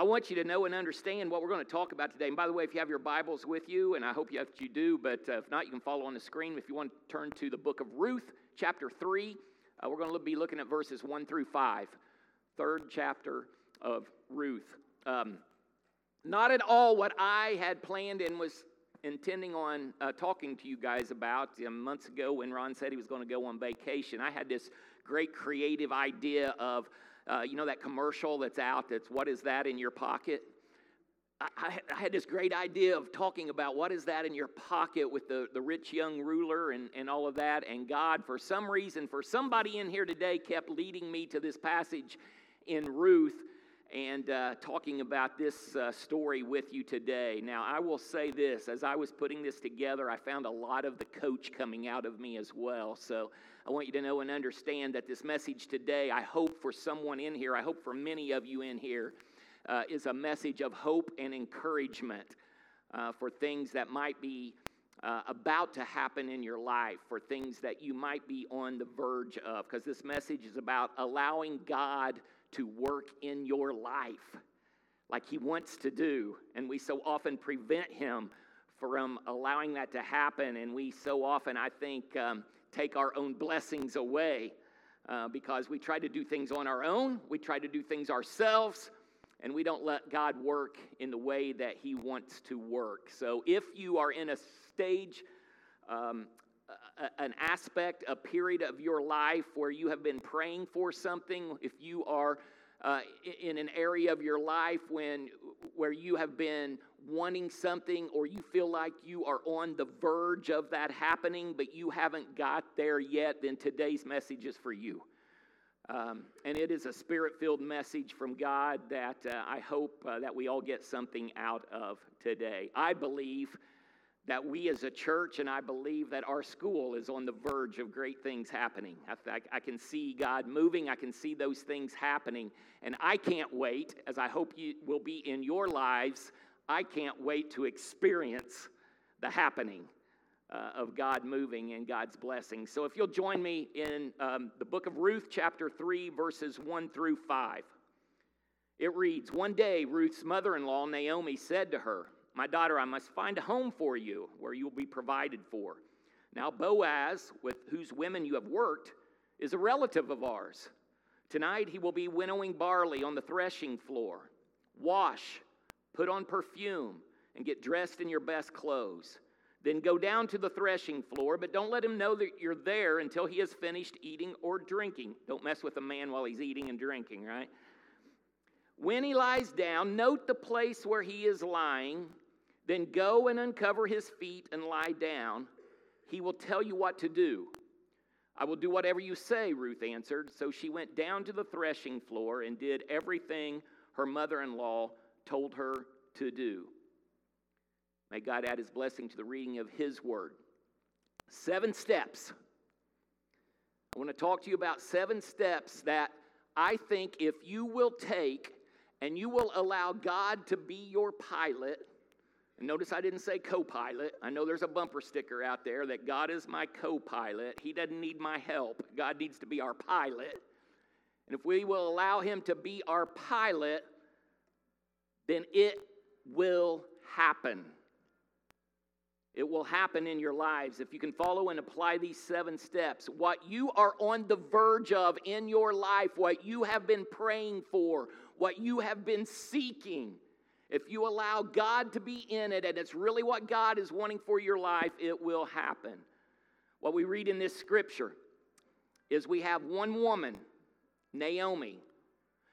I want you to know and understand what we're going to talk about today. And by the way, if you have your Bibles with you, and I hope you, you do, but uh, if not, you can follow on the screen. If you want to turn to the book of Ruth, chapter 3, uh, we're going to be looking at verses 1 through 5. Third chapter of Ruth. Um, not at all what I had planned and was intending on uh, talking to you guys about months ago when Ron said he was going to go on vacation. I had this great creative idea of uh, you know that commercial that's out that's what is that in your pocket? I, I, had this great idea of talking about what is that in your pocket with the, the rich young ruler and, and all of that. And God, for some reason, for somebody in here today, kept leading me to this passage in Ruth and uh, talking about this uh, story with you today. Now, I will say this as I was putting this together, I found a lot of the coach coming out of me as well. So I want you to know and understand that this message today, I hope for someone in here, I hope for many of you in here, uh, is a message of hope and encouragement uh, for things that might be uh, about to happen in your life, for things that you might be on the verge of, because this message is about allowing God to work in your life like He wants to do. And we so often prevent Him from allowing that to happen. And we so often, I think, um, take our own blessings away uh, because we try to do things on our own, we try to do things ourselves, and we don't let God work in the way that He wants to work. So if you are in a stage, um, an aspect, a period of your life where you have been praying for something, if you are uh, in an area of your life when where you have been wanting something or you feel like you are on the verge of that happening but you haven't got there yet then today's message is for you. Um, and it is a spirit-filled message from god that uh, i hope uh, that we all get something out of today. I believe that we as a church, and I believe that our school is on the verge of great things happening. I, I, I, can see God moving, I can see those things happening, and I can't wait, as I hope you will be in your lives, I can't wait to experience the happening. Uh, of God moving and God's blessing. So, if you'll join me in um, the book of Ruth, chapter 3, verses 1 through 5, it reads One day, Ruth's mother in law, Naomi, said to her, my daughter, I must find a home for you where you will be provided for. Now, Boaz, with whose women you have worked, is a relative of ours. Tonight he will be winnowing barley on the threshing floor. Wash, put on perfume, and get dressed in your best clothes. Then go down to the threshing floor, but don't let him know that you're there until he has finished eating or drinking. Don't mess with a man while he's eating and drinking, right? When he lies down, note the place where he is lying then go and uncover his feet and lie down. He will tell you what to do. I will do whatever you say, Ruth answered. So she went down to the threshing floor and did everything her mother in law told her to do. May God add his blessing to the reading of his word. Seven steps. I want to talk to you about seven steps that I think if you will take and you will allow God to be your pilot, and notice I didn't say co pilot. I know there's a bumper sticker out there that God is my co pilot. He doesn't need my help. God needs to be our pilot. And if we will allow Him to be our pilot, then it will happen. It will happen in your lives if you can follow and apply these seven steps. What you are on the verge of in your life, what you have been praying for, what you have been seeking if you allow God to be in it and it's really what God is wanting for your life, it will happen. What we read in this scripture is we have one woman, Naomi,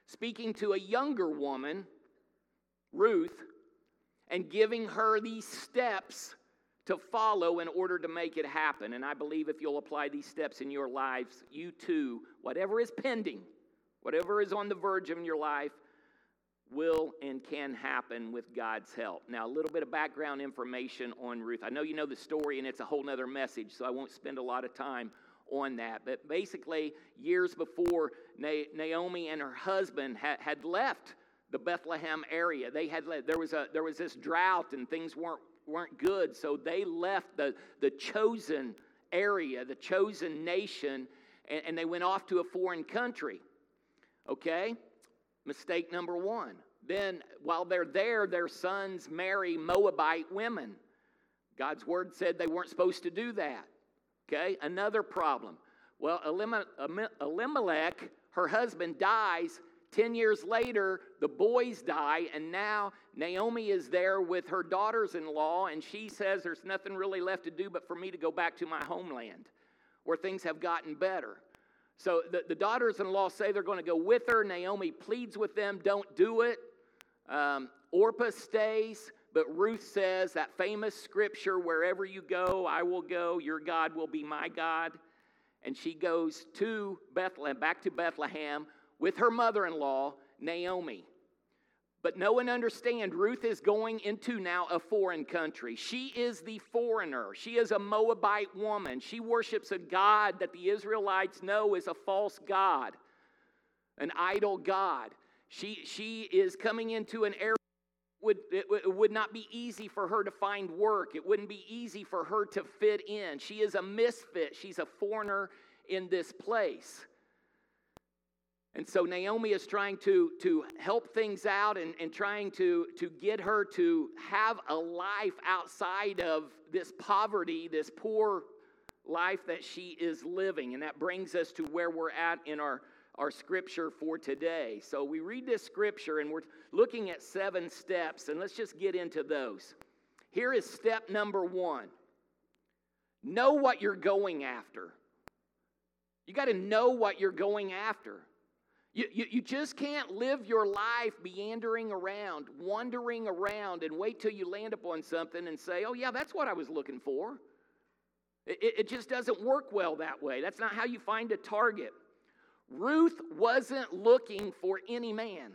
speaking to a younger woman, Ruth, and giving her these steps to follow in order to make it happen. And I believe if you'll apply these steps in your lives, you too, whatever is pending, whatever is on the verge of your life, will and can happen with God's help. Now, a little bit of background information on Ruth. I know you know the story, and it's a whole nother message, so I won't spend a lot of time on that. But basically, years before, Naomi and her husband had left the Bethlehem area. They had there was a there was this drought and things weren't weren't good, so they left the the chosen area, the chosen nation, and, and they went off to a foreign country. Okay, Mistake number one then while they're there, their sons marry Moabite women. God's word said they weren't supposed to do that. Okay, another problem. Well, Elimelech, her husband, dies. Ten years later, the boys die, and now Naomi is there with her daughters in law, and she says, There's nothing really left to do but for me to go back to my homeland where things have gotten better. So the, the daughters in law say they're going to go with her. Naomi pleads with them, Don't do it. Um, Orpah stays, but Ruth says that famous scripture, Wherever you go, I will go, your God will be my God. And she goes to Bethlehem, back to Bethlehem with her mother in law, Naomi. But no one understand Ruth is going into now a foreign country. She is the foreigner. She is a Moabite woman. She worships a God that the Israelites know is a false God, an idol God. She, she is coming into an area would, it, it would not be easy for her to find work. It wouldn't be easy for her to fit in. She is a misfit. She's a foreigner in this place. And so Naomi is trying to, to help things out and, and trying to, to get her to have a life outside of this poverty, this poor life that she is living. And that brings us to where we're at in our our scripture for today. So we read this scripture and we're looking at seven steps, and let's just get into those. Here is step number one know what you're going after. You got to know what you're going after. You, you, you, just can't live your life meandering around, wandering around, and wait till you land upon something and say, oh, yeah, that's what I was looking for. It, it just doesn't work well that way. That's not how you find a target. Ruth wasn't looking for any man.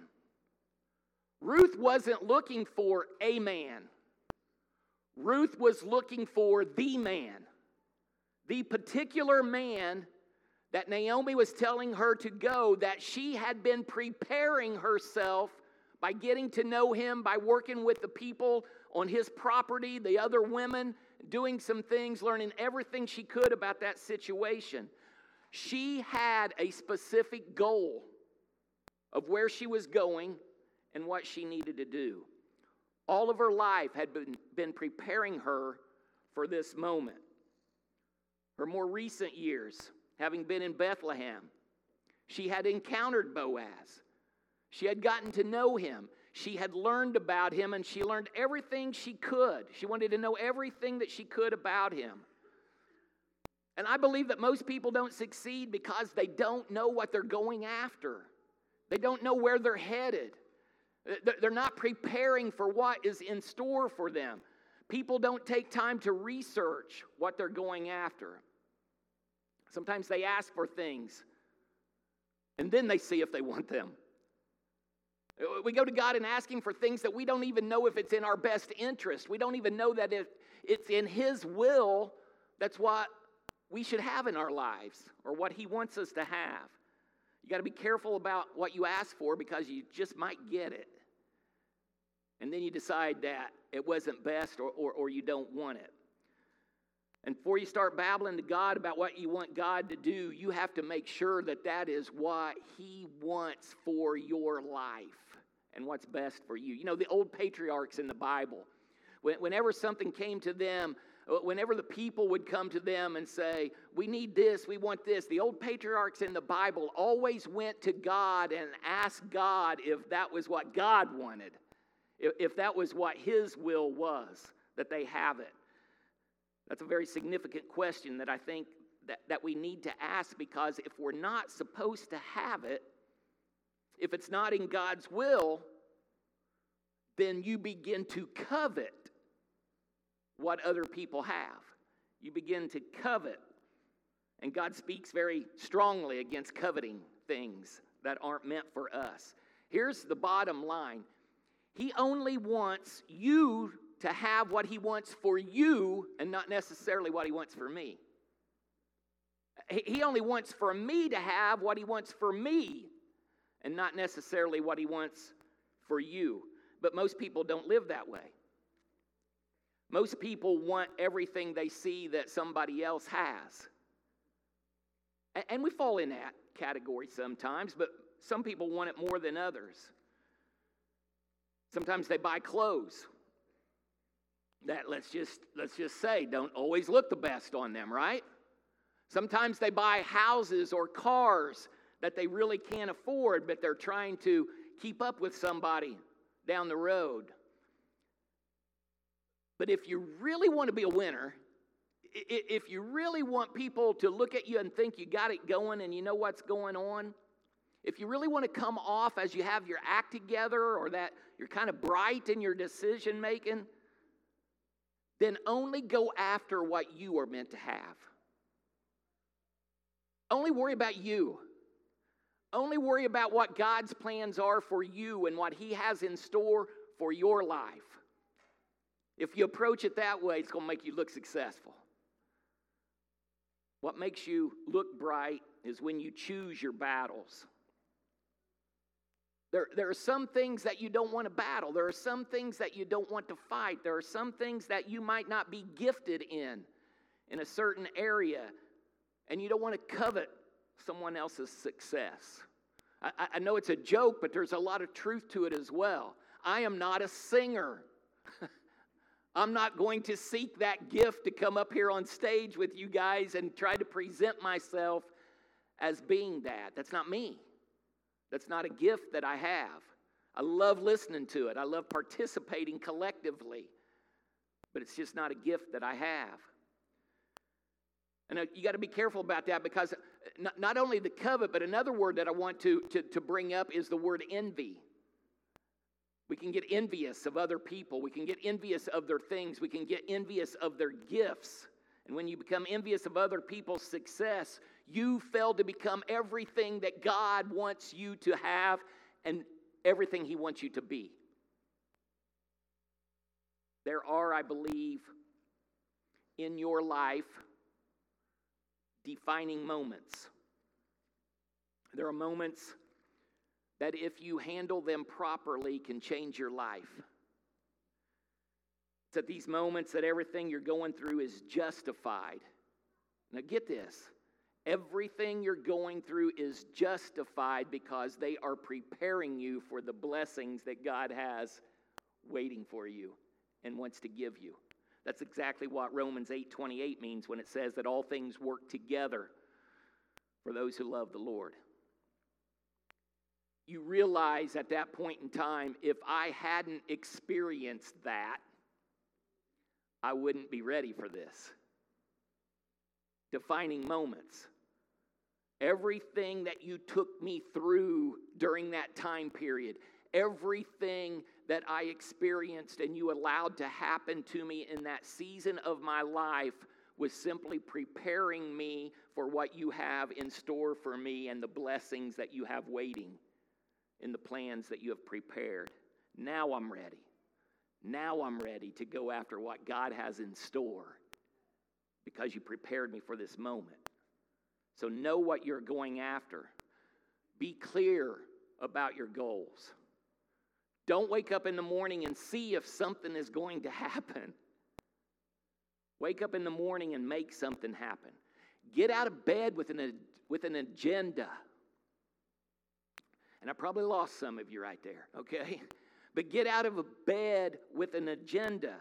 Ruth wasn't looking for a man. Ruth was looking for the man, the particular man that Naomi was telling her to go, that she had been preparing herself by getting to know him, by working with the people on his property, the other women, doing some things, learning everything she could about that situation. She had a specific goal of where she was going and what she needed to do. All of her life had been, been preparing her for this moment. Her more recent years, having been in Bethlehem, she had encountered Boaz. She had gotten to know him. She had learned about him and she learned everything she could. She wanted to know everything that she could about him. And I believe that most people don't succeed because they don't know what they're going after. They don't know where they're headed. They're not preparing for what is in store for them. People don't take time to research what they're going after. Sometimes they ask for things and then they see if they want them. We go to God and ask Him for things that we don't even know if it's in our best interest. We don't even know that if it's in His will, that's what we should have in our lives or what He wants us to have. You got to be careful about what you ask for because you just might get it. And then you decide that it wasn't best or, or, or you don't want it. And before you start babbling to God about what you want God to do, you have to make sure that that is what He wants for your life and what's best for you. You know, the old patriarchs in the Bible, whenever something came to them uh, whenever the people would come to them and say, We need this, we want this, the old patriarchs in the Bible always went to God and asked God if that was what God wanted, if that was what His will was, that they have it. That's a very significant question that I think that, that we need to ask because if we're not supposed to have it, if it's not in God's will, then you begin to covet what other people have. You begin to covet. And God speaks very strongly against coveting things that aren't meant for us. Here's the bottom line He only wants you to have what He wants for you and not necessarily what He wants for me. He only wants for me to have what He wants for me and not necessarily what He wants for you. But most people don't live that way. Most people want everything they see that somebody else has. And we fall in that category sometimes, but some people want it more than others. Sometimes they buy clothes that let's just let's just say don't always look the best on them, right? Sometimes they buy houses or cars that they really can't afford, but they're trying to keep up with somebody down the road. But if you really want to be a winner, if you really want people to look at you and think you got it going and you know what's going on, if you really want to come off as you have your act together or that you're kind of bright in your decision making, then only go after what you are meant to have. Only worry about you. Only worry about what God's plans are for you and what He has in store for your life. If you approach it that way, it's going to make you look successful. What makes you look bright is when you choose your battles. There, there are some things that you don't want to battle. There are some things that you don't want to fight. There are some things that you might not be gifted in, in a certain area, and you don't want to covet someone else's success. I, I know it's a joke, but there's a lot of truth to it as well. I am not a singer. I'm not going to seek that gift to come up here on stage with you guys and try to present myself as being that. That's not me. That's not a gift that I have. I love listening to it, I love participating collectively, but it's just not a gift that I have. And uh, you got to be careful about that because uh, not, only the covet, but another word that I want to, to, to bring up is the word envy. We can get envious of other people. We can get envious of their things. We can get envious of their gifts. And when you become envious of other people's success, you fail to become everything that God wants you to have and everything He wants you to be. There are, I believe, in your life defining moments. There are moments that, if you handle them properly, can change your life. It's at these moments that everything you're going through is justified. Now, get this everything you're going through is justified because they are preparing you for the blessings that God has waiting for you and wants to give you. That's exactly what Romans 8:28 means when it says that all things work together for those who love the Lord. You realize at that point in time if I hadn't experienced that I wouldn't be ready for this. Defining moments. Everything that you took me through during that time period, everything that I experienced and you allowed to happen to me in that season of my life was simply preparing me for what you have in store for me and the blessings that you have waiting in the plans that you have prepared. Now I'm ready. Now I'm ready to go after what God has in store because you prepared me for this moment. So know what you're going after. Be clear about your goals. Don't wake up in the morning and see if something is going to happen. Wake up in the morning and make something happen. Get out of bed with an, with an agenda. And I probably lost some of you right there, okay? but get out of bed with an agenda.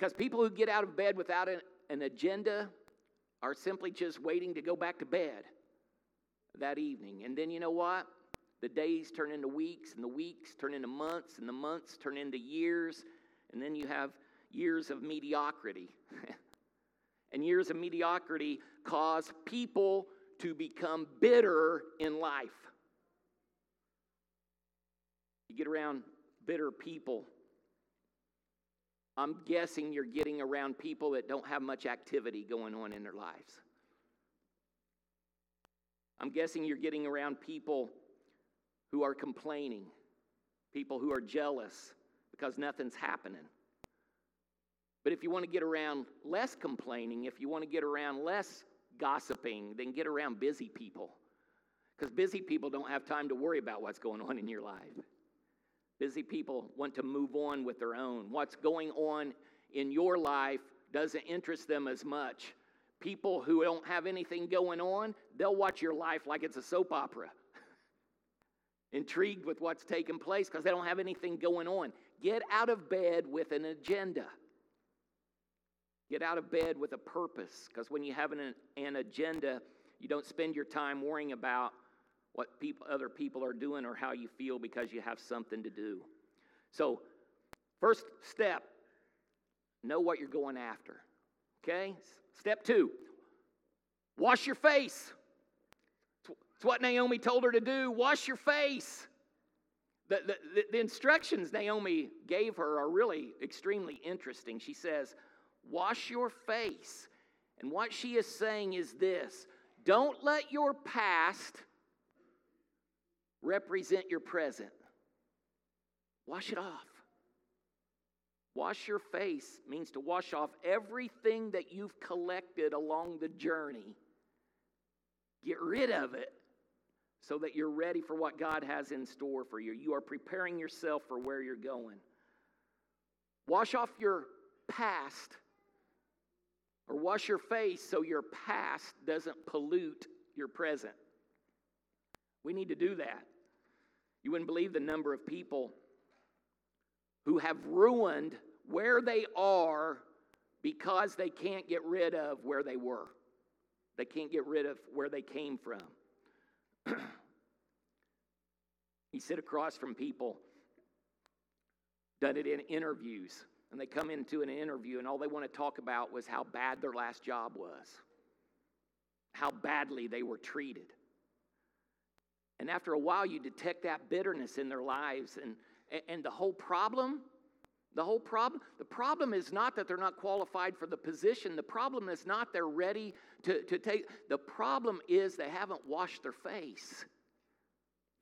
Because people who get out of bed without an, an agenda are simply just waiting to go back to bed that evening. And then you know what? The days turn into weeks, and the weeks turn into months, and the months turn into years, and then you have years of mediocrity. and years of mediocrity cause people to become bitter in life. You get around bitter people. I'm guessing you're getting around people that don't have much activity going on in their lives. I'm guessing you're getting around people who are complaining, people who are jealous because nothing's happening. But if you want to get around less complaining, if you want to get around less gossiping, then get around busy people. Because busy people don't have time to worry about what's going on in your life. Busy people want to move on with their own. What's going on in your life doesn't interest them as much. People who don't have anything going on, they'll watch your life like it's a soap opera. intrigued with what's taking place because they don't have anything going on. Get out of bed with an agenda. Get out of bed with a purpose because when you have an, an agenda, you don't spend your time worrying about what people, other people are doing or how you feel because you have something to do. So, first step know what you're going after. Okay? Step two wash your face. It's what Naomi told her to do wash your face. The, the, the, instructions Naomi gave her are really extremely interesting. She says, Wash your face. And what she is saying is this don't let your past represent your present. Wash it off. Wash your face means to wash off everything that you've collected along the journey. Get rid of it so that you're ready for what God has in store for you. You are preparing yourself for where you're going. Wash off your past or wash your face so your past doesn't pollute your present. We need to do that. You wouldn't believe the number of people who have ruined where they are because they can't get rid of where they were. They can't get rid of where they came from. you sit across from people, done it in interviews, and they come into an interview and all they want to talk about was how bad their last job was, how badly they were treated. And after a while, you detect that bitterness in their lives. And, and the whole problem, the whole problem, the problem is not that they're not qualified for the position. The problem is not they're ready to, to take, the problem is they haven't washed their face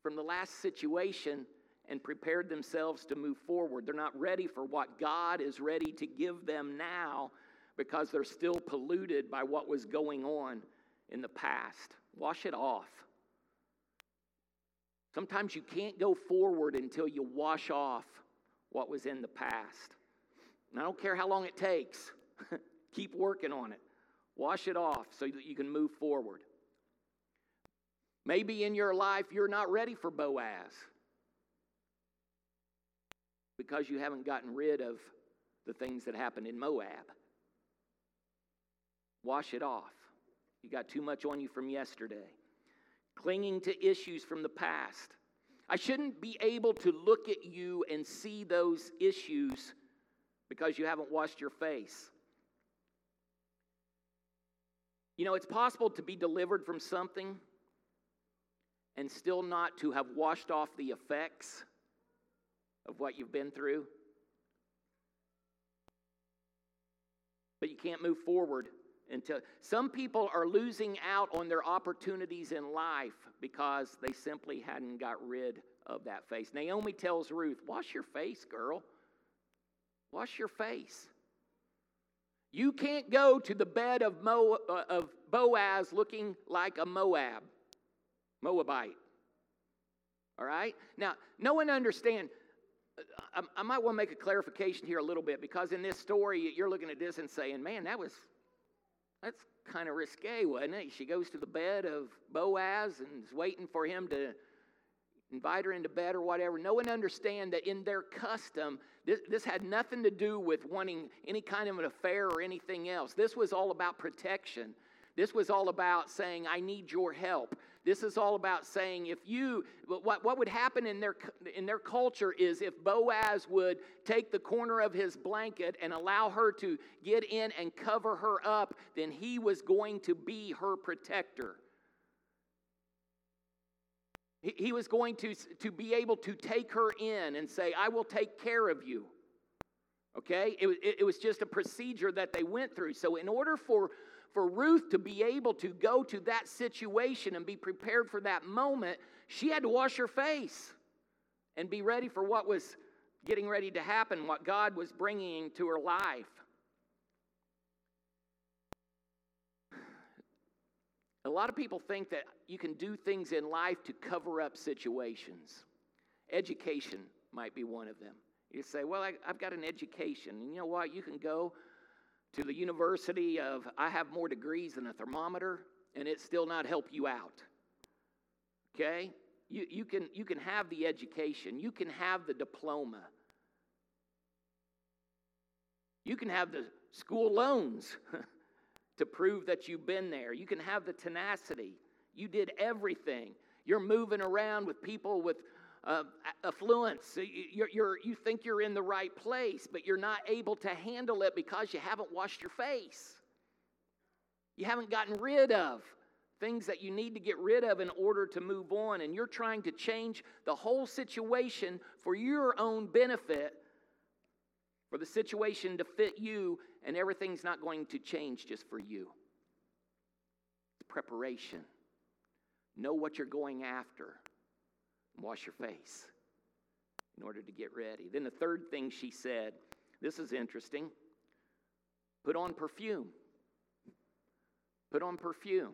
from the last situation and prepared themselves to move forward. They're not ready for what God is ready to give them now because they're still polluted by what was going on in the past. Wash it off. Sometimes you can't go forward until you wash off what was in the past. And I don't care how long it takes, keep working on it. Wash it off so that you can move forward. Maybe in your life you're not ready for Boaz because you haven't gotten rid of the things that happened in Moab. Wash it off. You got too much on you from yesterday. Clinging to issues from the past. I shouldn't be able to look at you and see those issues because you haven't washed your face. You know, it's possible to be delivered from something and still not to have washed off the effects of what you've been through. But you can't move forward until some people are losing out on their opportunities in life because they simply hadn't got rid of that face. Naomi tells Ruth, Wash your face, girl. Wash your face. You can't go to the bed of, Mo, uh, of Boaz looking like a Moab, Moabite. All right? Now, no one understand. I, I might want to make a clarification here a little bit because in this story, you're looking at this and saying, man, that was, that's kind of risque, wasn't it? She goes to the bed of Boaz and is waiting for him to invite her into bed or whatever. No one understand that in their custom, this, this had nothing to do with wanting any kind of an affair or anything else. This was all about protection. This was all about saying, I need your help. This is all about saying if you, what, what would happen in their, in their culture is if Boaz would take the corner of his blanket and allow her to get in and cover her up, then he was going to be her protector. He, he was going to, to be able to take her in and say, I will take care of you. Okay? It, it, it was just a procedure that they went through. So, in order for for Ruth to be able to go to that situation and be prepared for that moment, she had to wash her face and be ready for what was getting ready to happen, what God was bringing to her life. A lot of people think that you can do things in life to cover up situations. Education might be one of them. You say, Well, I, have got an education. And you know what? You can go to the university of I have more degrees than a thermometer, and it still not help you out. Okay? You, you, can, you can have the education, you can have the diploma, you can have the school loans to prove that you've been there, you can have the tenacity. You did everything. You're moving around with people with uh, affluence. You're, you're, you think you're in the right place, but you're not able to handle it because you haven't washed your face. You haven't gotten rid of things that you need to get rid of in order to move on, and you're trying to change the whole situation for your own benefit, for the situation to fit you, and everything's not going to change just for you. It's preparation. Know what you're going after. Wash your face in order to get ready. Then the third thing she said, this is interesting put on perfume. Put on perfume.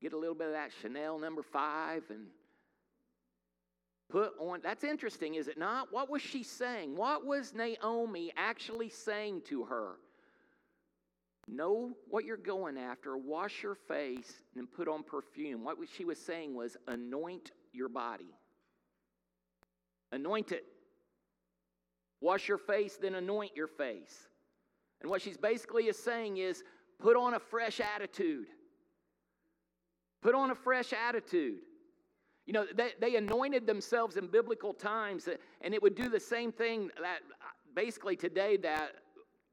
Get a little bit of that Chanel number five and put on. That's interesting, is it not? What was she saying? What was Naomi actually saying to her? Know what you're going after, wash your face, and put on perfume. What she was saying was anoint your body. Anoint it. Wash your face, then anoint your face. And what she's basically is saying is put on a fresh attitude. Put on a fresh attitude. You know, they, they anointed themselves in biblical times, uh, and it would do the same thing that uh, basically today that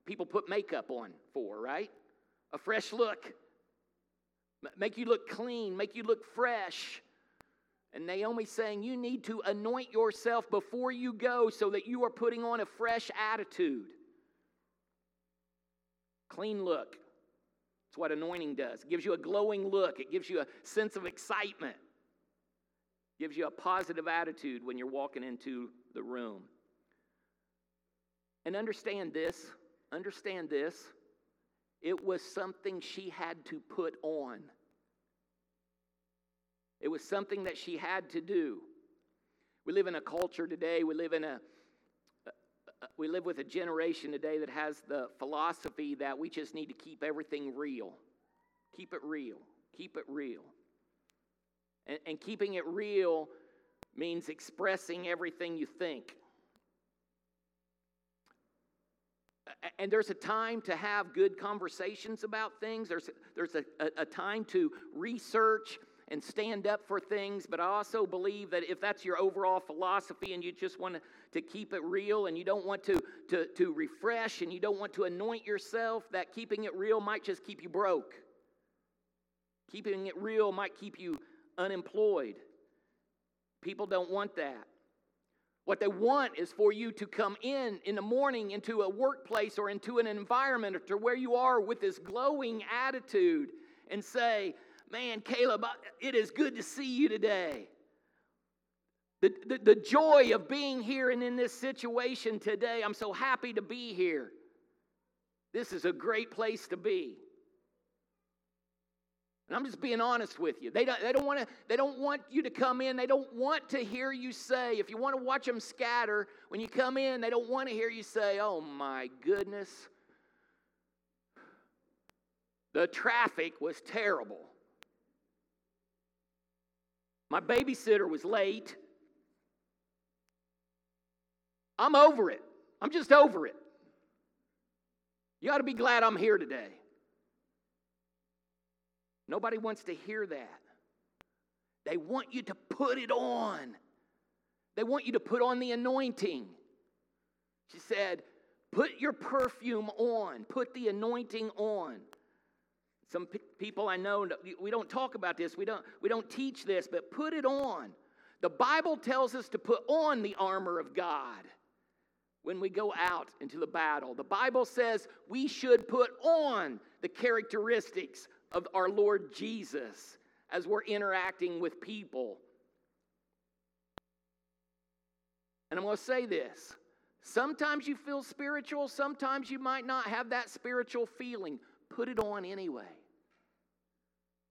people put makeup on for, right? A fresh look. Make you look clean, make you look fresh. And Naomi's saying you need to anoint yourself before you go so that you are putting on a fresh attitude. Clean look. It's what anointing does. It gives you a glowing look, it gives you a sense of excitement, it gives you a positive attitude when you're walking into the room. And understand this, understand this. It was something she had to put on. It was something that she had to do. We live in a culture today, we live in a uh, we live with a generation today that has the philosophy that we just need to keep everything real. Keep it real. Keep it real. And, and keeping it real means expressing everything you think. And there's a time to have good conversations about things. There's, there's a, a, a time to research and stand up for things, but I also believe that if that's your overall philosophy and you just want to, keep it real and you don't want to, to, to refresh and you don't want to anoint yourself, that keeping it real might just keep you broke. Keeping it real might keep you unemployed. People don't want that. What they want is for you to come in in the morning into a workplace or into an environment or to where you are with this glowing attitude and say, Man, Caleb, it is good to see you today. The, the, the, joy of being here and in this situation today, I'm so happy to be here. This is a great place to be. And I'm just being honest with you. They don't, they don't want to, they don't want you to come in. They don't want to hear you say, if you want to watch them scatter, when you come in, they don't want to hear you say, oh my goodness. The traffic was terrible. My babysitter was late. I'm over it. I'm just over it. You ought to be glad I'm here today. Nobody wants to hear that. They want you to put it on. They want you to put on the anointing. She said, Put your perfume on, put the anointing on. Some people I know, we don't talk about this, we don't, we don't teach this, but put it on. The Bible tells us to put on the armor of God when we go out into the battle. The Bible says we should put on the characteristics of our Lord Jesus as we're interacting with people. And I'm going to say this sometimes you feel spiritual, sometimes you might not have that spiritual feeling. Put it on anyway.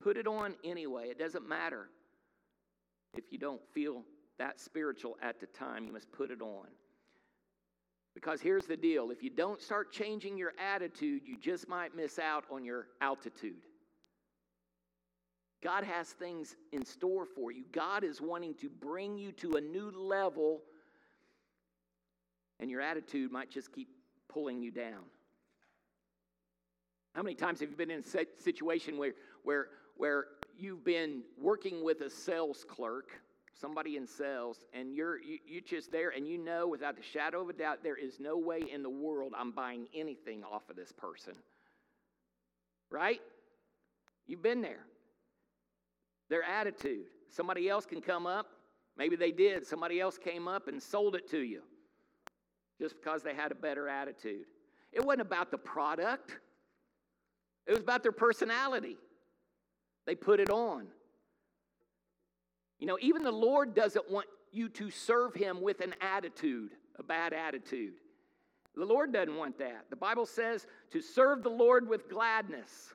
Put it on anyway. It doesn't matter if you don't feel that spiritual at the time, you must put it on. Because here's the deal if you don't start changing your attitude, you just might miss out on your altitude. God has things in store for you. God is wanting to bring you to a new level, and your attitude might just keep pulling you down. How many times have you been in a situation where, where, where you've been working with a sales clerk, somebody in sales, and you're, you, you're just there and you know without the shadow of a doubt there is no way in the world I'm buying anything off of this person? Right? You've been there their attitude. Somebody else can come up, maybe they did, somebody else came up and sold it to you just because they had a better attitude. It wasn't about the product, it was about their personality. They put it on. You know, even the Lord doesn't want you to serve Him with an attitude, a bad attitude. The Lord doesn't want that. The Bible says to serve the Lord with gladness.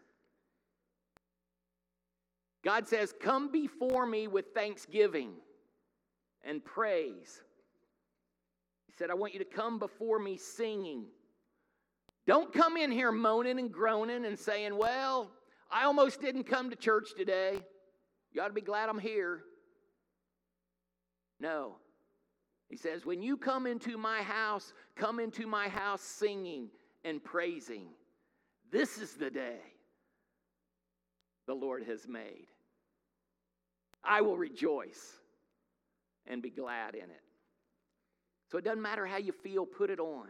God says, Come before me with thanksgiving and praise. He said, I want you to come before me singing. Don't come in here moaning and groaning and saying, Well, I almost didn't come to church today. You ought to be glad I'm here. No. He says, When you come into my house, come into my house singing and praising. This is the day the Lord has made. I will rejoice and be glad in it. So it doesn't matter how you feel, put it on.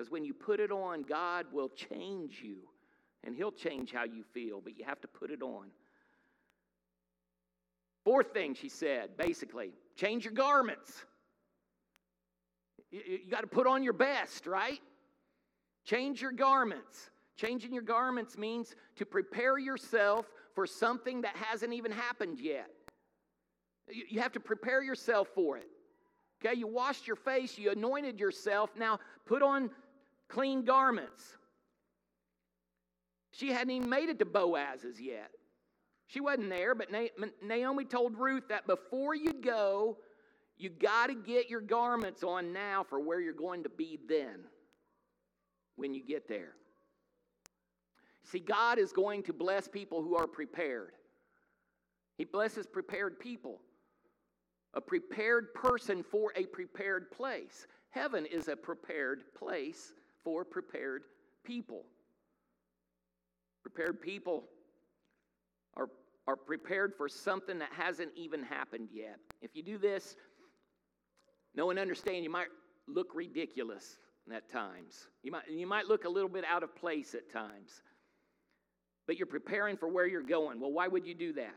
Because when you put it on, God will change you and He'll change how you feel, but you have to put it on. Fourth thing she said, basically, change your garments. You, you got to put on your best, right? Change your garments. Changing your garments means to prepare yourself for something that hasn't even happened yet. You have to prepare yourself for it. Okay, you washed your face, you anointed yourself. Now put on clean garments. She hadn't even made it to Boaz's yet. She wasn't there, but Naomi told Ruth that before you go, you got to get your garments on now for where you're going to be then when you get there. See, God is going to bless people who are prepared. He blesses prepared people. A prepared person for a prepared place. Heaven is a prepared place for prepared people. Prepared people are, are prepared for something that hasn't even happened yet. If you do this, no one understand, you might look ridiculous at times. You might, you might look a little bit out of place at times but you're preparing for where you're going. Well, why would you do that?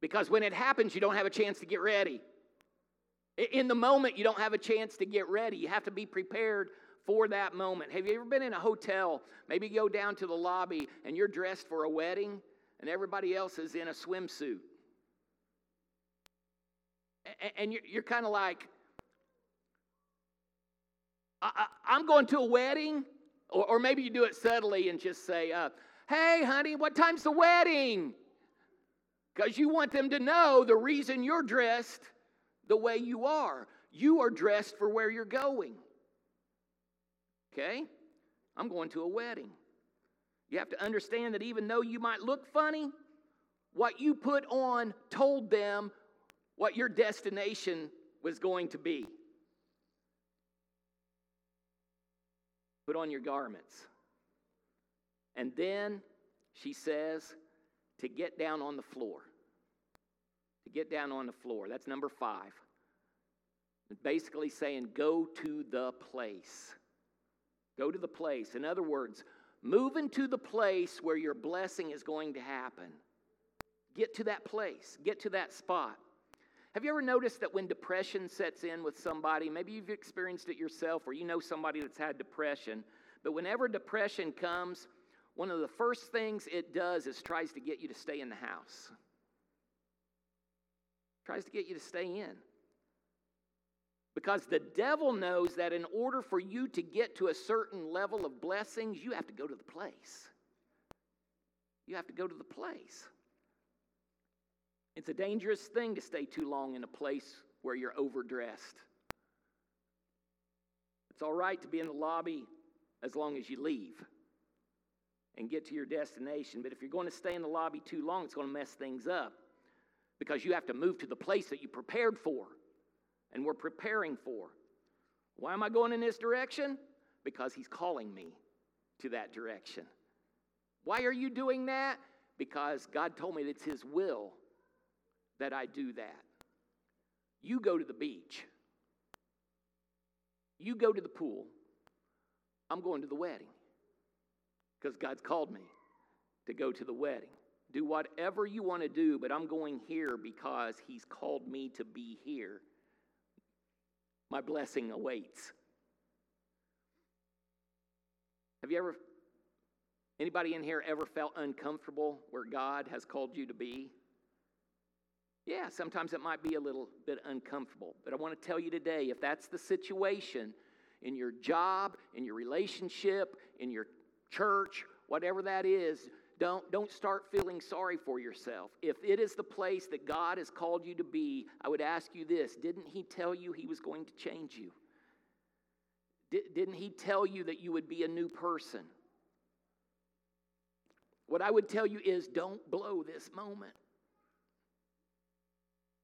Because when it happens, you don't have a chance to get ready. In the moment, you don't have a chance to get ready. You have to be prepared for that moment. Have you ever been in a hotel? Maybe go down to the lobby and you're dressed for a wedding and everybody else is in a swimsuit. And you're kind of like, I'm going to a wedding. Or maybe you do it subtly and just say, uh, Hey, honey, what time's the wedding? Because you want them to know the reason you're dressed the way you are. You are dressed for where you're going. Okay? I'm going to a wedding. You have to understand that even though you might look funny, what you put on told them what your destination was going to be. Put on your garments. And then she says to get down on the floor. To get down on the floor. That's number five. Basically saying, go to the place. Go to the place. In other words, move into the place where your blessing is going to happen. Get to that place, get to that spot. Have you ever noticed that when depression sets in with somebody, maybe you've experienced it yourself or you know somebody that's had depression, but whenever depression comes, one of the first things it does is tries to get you to stay in the house. Tries to get you to stay in. Because the devil knows that in order for you to get to a certain level of blessings, you have to go to the place. You have to go to the place. It's a dangerous thing to stay too long in a place where you're overdressed. It's all right to be in the lobby as long as you leave. and get to your destination. But if you're going to stay in the lobby too long, it's going to mess things up because you have to move to the place that you prepared for and we're preparing for. Why am I going in this direction? Because He's calling me to that direction. Why are you doing that? Because God told me it's His will that I do that. You go to the beach, you go to the pool. I'm going to the wedding because God's called me to go to the wedding. Do whatever you want to do, but I'm going here because He's called me to be here. My blessing awaits. Have you ever, anybody in here ever felt uncomfortable where God has called you to be? Yeah, sometimes it might be a little bit uncomfortable, but I want to tell you today if that's the situation in your job, in your relationship, in your church, whatever that is, don't, don't start feeling sorry for yourself. If it is the place that God has called you to be, I would ask you this Didn't He tell you He was going to change you? Didn't He tell you that you would be a new person? What I would tell you is don't blow this moment.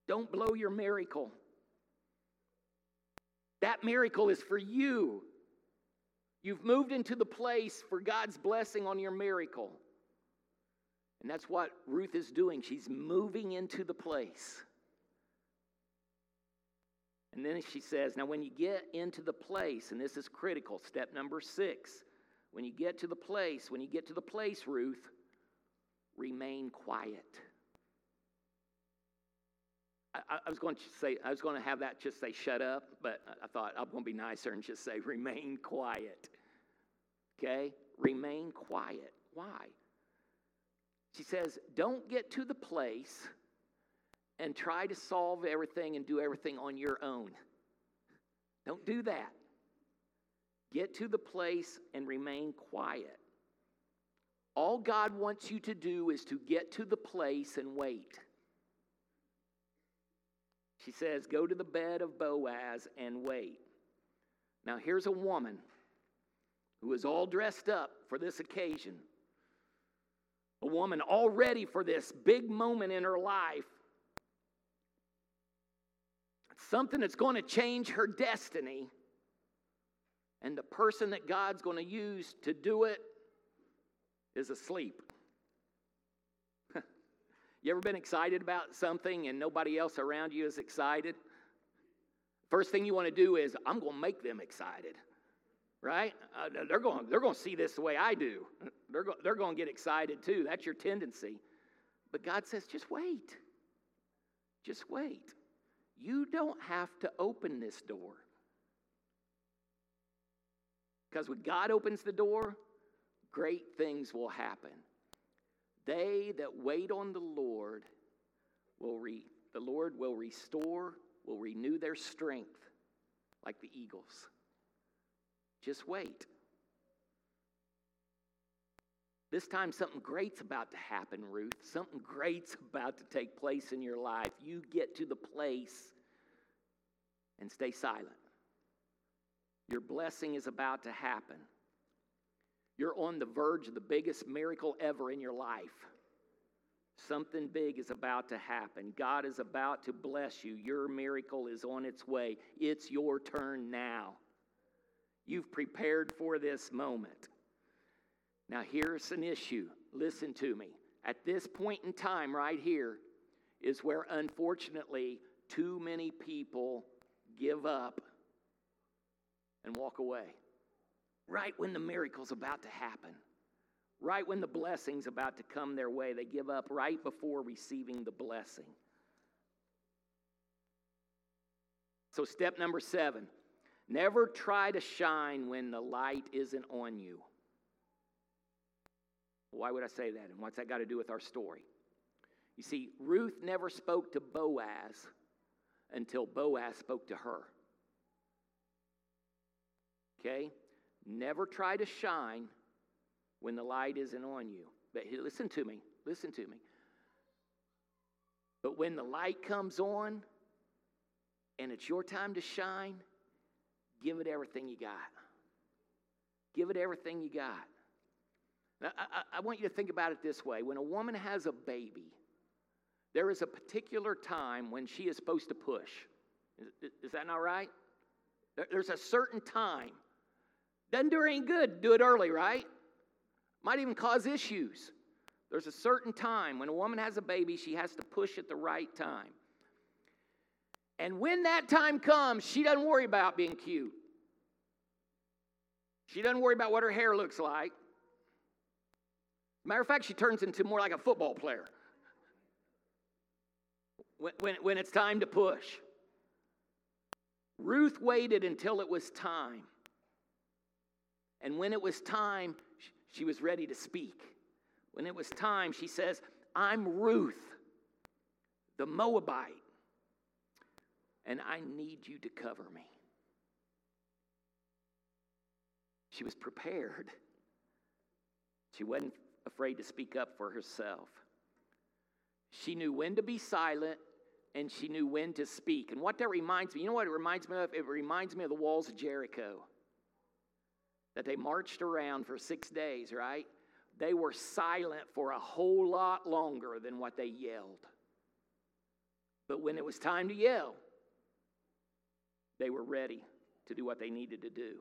Don't blow your miracle. That miracle is for you. You've moved into the place for God's blessing on your miracle. And that's what Ruth is doing. She's moving into the place. And then she says, Now, when you get into the place, and this is critical, step number six, when you get to the place, when you get to the place, Ruth, remain quiet. I, I was going to say, I was going to have that just say shut up, but I thought I'm going to be nicer and just say remain quiet. Okay? Remain quiet. Why? She says, don't get to the place and try to solve everything and do everything on your own. Don't do that. Get to the place and remain quiet. All God wants you to do is to get to the place and wait. She says, Go to the bed of Boaz and wait. Now, here's a woman who is all dressed up for this occasion. A woman all ready for this big moment in her life. Something that's going to change her destiny. And the person that God's going to use to do it is asleep. you ever been excited about something and nobody else around you is excited? First thing you want to do is, I'm going to make them excited right? Uh, they're going they're going to see this the way I do. They're go, they're going to get excited too. That's your tendency. But God says, just wait. Just wait. You don't have to open this door. Because when God opens the door, great things will happen. They that wait on the Lord will re, the Lord will restore, will renew their strength like the eagles. Just wait. This time, something great's about to happen, Ruth. Something great's about to take place in your life. You get to the place and stay silent. Your blessing is about to happen. You're on the verge of the biggest miracle ever in your life. Something big is about to happen. God is about to bless you. Your miracle is on its way. It's your turn now. You've prepared for this moment. Now, here's an issue. Listen to me. At this point in time, right here, is where unfortunately too many people give up and walk away. Right when the miracle's about to happen, right when the blessing's about to come their way, they give up right before receiving the blessing. So, step number seven Never try to shine when the light isn't on you. Why would I say that? And what's that got to do with our story? You see, Ruth never spoke to Boaz until Boaz spoke to her. Okay? Never try to shine when the light isn't on you. But listen to me. Listen to me. But when the light comes on and it's your time to shine, Give it everything you got. Give it everything you got. Now, I, I want you to think about it this way when a woman has a baby, there is a particular time when she is supposed to push. Is, is that not right? There's a certain time. Doesn't do her any good. Do it early, right? Might even cause issues. There's a certain time when a woman has a baby, she has to push at the right time. And when that time comes, she doesn't worry about being cute. She doesn't worry about what her hair looks like. Matter of fact, she turns into more like a football player when, when, when it's time to push. Ruth waited until it was time. And when it was time, she was ready to speak. When it was time, she says, I'm Ruth, the Moabite, and I need you to cover me. She was prepared. She wasn't afraid to speak up for herself. She knew when to be silent and she knew when to speak. And what that reminds me, you know what it reminds me of? It reminds me of the walls of Jericho that they marched around for six days, right? They were silent for a whole lot longer than what they yelled. But when it was time to yell, they were ready to do what they needed to do.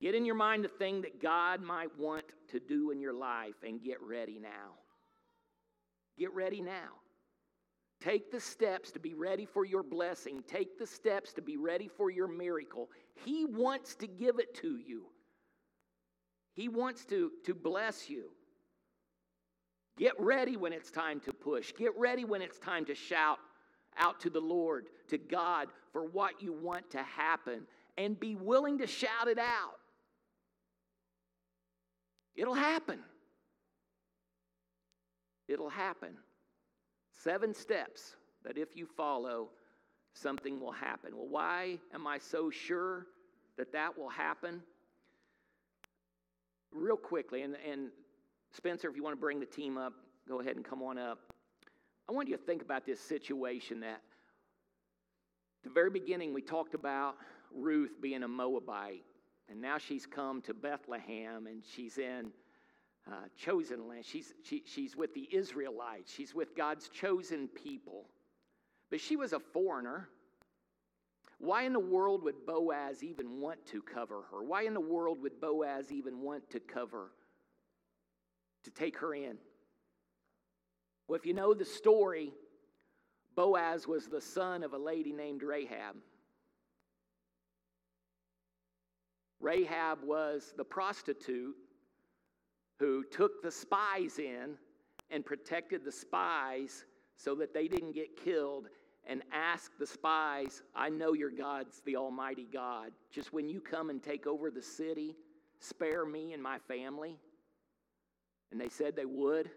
Get in your mind the thing that God might want to do in your life and get ready now. Get ready now. Take the steps to be ready for your blessing. Take the steps to be ready for your miracle. He wants to give it to you, He wants to, to bless you. Get ready when it's time to push. Get ready when it's time to shout out to the Lord, to God, for what you want to happen. And be willing to shout it out. It'll happen. It'll happen. Seven steps that if you follow, something will happen. Well, why am I so sure that that will happen? Real quickly, and, and Spencer, if you want to bring the team up, go ahead and come on up. I want you to think about this situation that at the very beginning we talked about Ruth being a Moabite, and now she's come to Bethlehem and she's in uh, chosen land. She's, she, she's with the Israelites, she's with God's chosen people. But she was a foreigner. Why in the world would Boaz even want to cover her? Why in the world would Boaz even want to cover, to take her in? Well, if you know the story, Boaz was the son of a lady named Rahab. Rahab was the prostitute who took the spies in and protected the spies so that they didn't get killed and asked the spies, I know your God's the Almighty God. Just when you come and take over the city, spare me and my family. And they said they would.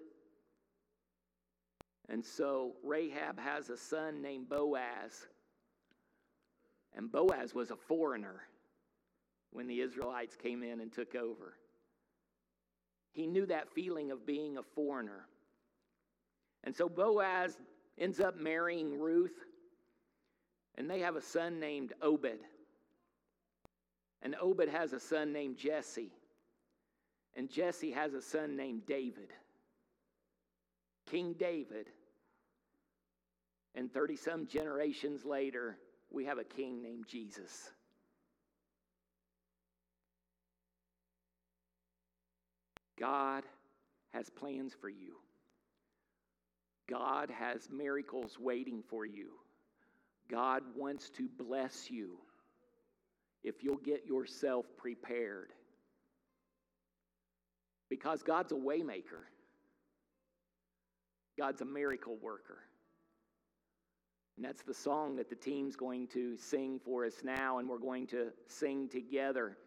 And so Rahab has a son named Boaz. And Boaz was a foreigner when the Israelites came in and took over. He knew that feeling of being a foreigner. And so Boaz ends up marrying Ruth, and they have a son named Obed. And Obed has a son named Jesse. And Jesse has a son named David. King David. And 30 some generations later, we have a king named Jesus. God has plans for you. God has miracles waiting for you. God wants to bless you if you'll get yourself prepared. Because God's a waymaker. God's a miracle worker. And that's the song that the team's going to sing for us now, and we're going to sing together.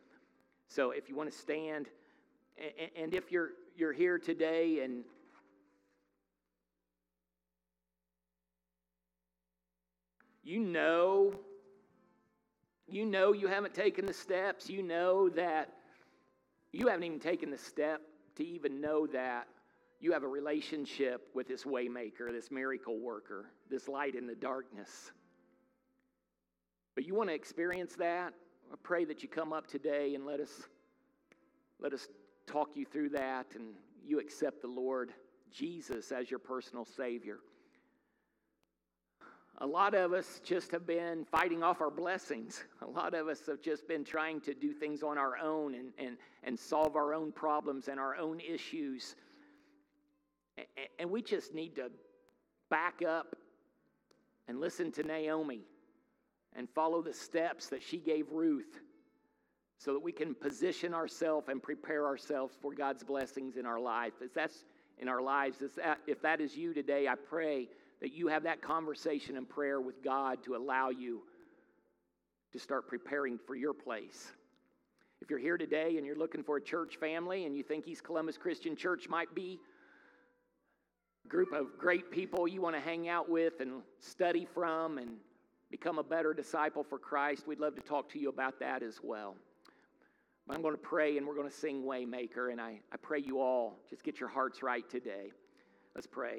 So if you want to stand, and if you're, you're here today and you know, you know you haven't taken the steps, you know that you haven't even taken the step to even know that you have a relationship with this waymaker, this miracle worker, this light in the darkness. But you want to experience that? I pray that you come up today and let us let us talk you through that and you accept the Lord Jesus as your personal Savior. A lot of us just have been fighting off our blessings. A lot of us have just been trying to do things on our own and, and, and solve our own problems and our own issues. And we just need to back up and listen to Naomi and follow the steps that she gave Ruth so that we can position ourselves and prepare ourselves for God's blessings in our life. If that's in our lives, if that is you today, I pray that you have that conversation and prayer with God to allow you to start preparing for your place. If you're here today and you're looking for a church family and you think East Columbus Christian Church might be group of great people you want to hang out with and study from and become a better disciple for Christ, we'd love to talk to you about that as well. But I'm going to pray and we're going to sing Waymaker, and I, I pray you all just get your hearts right today. Let's pray.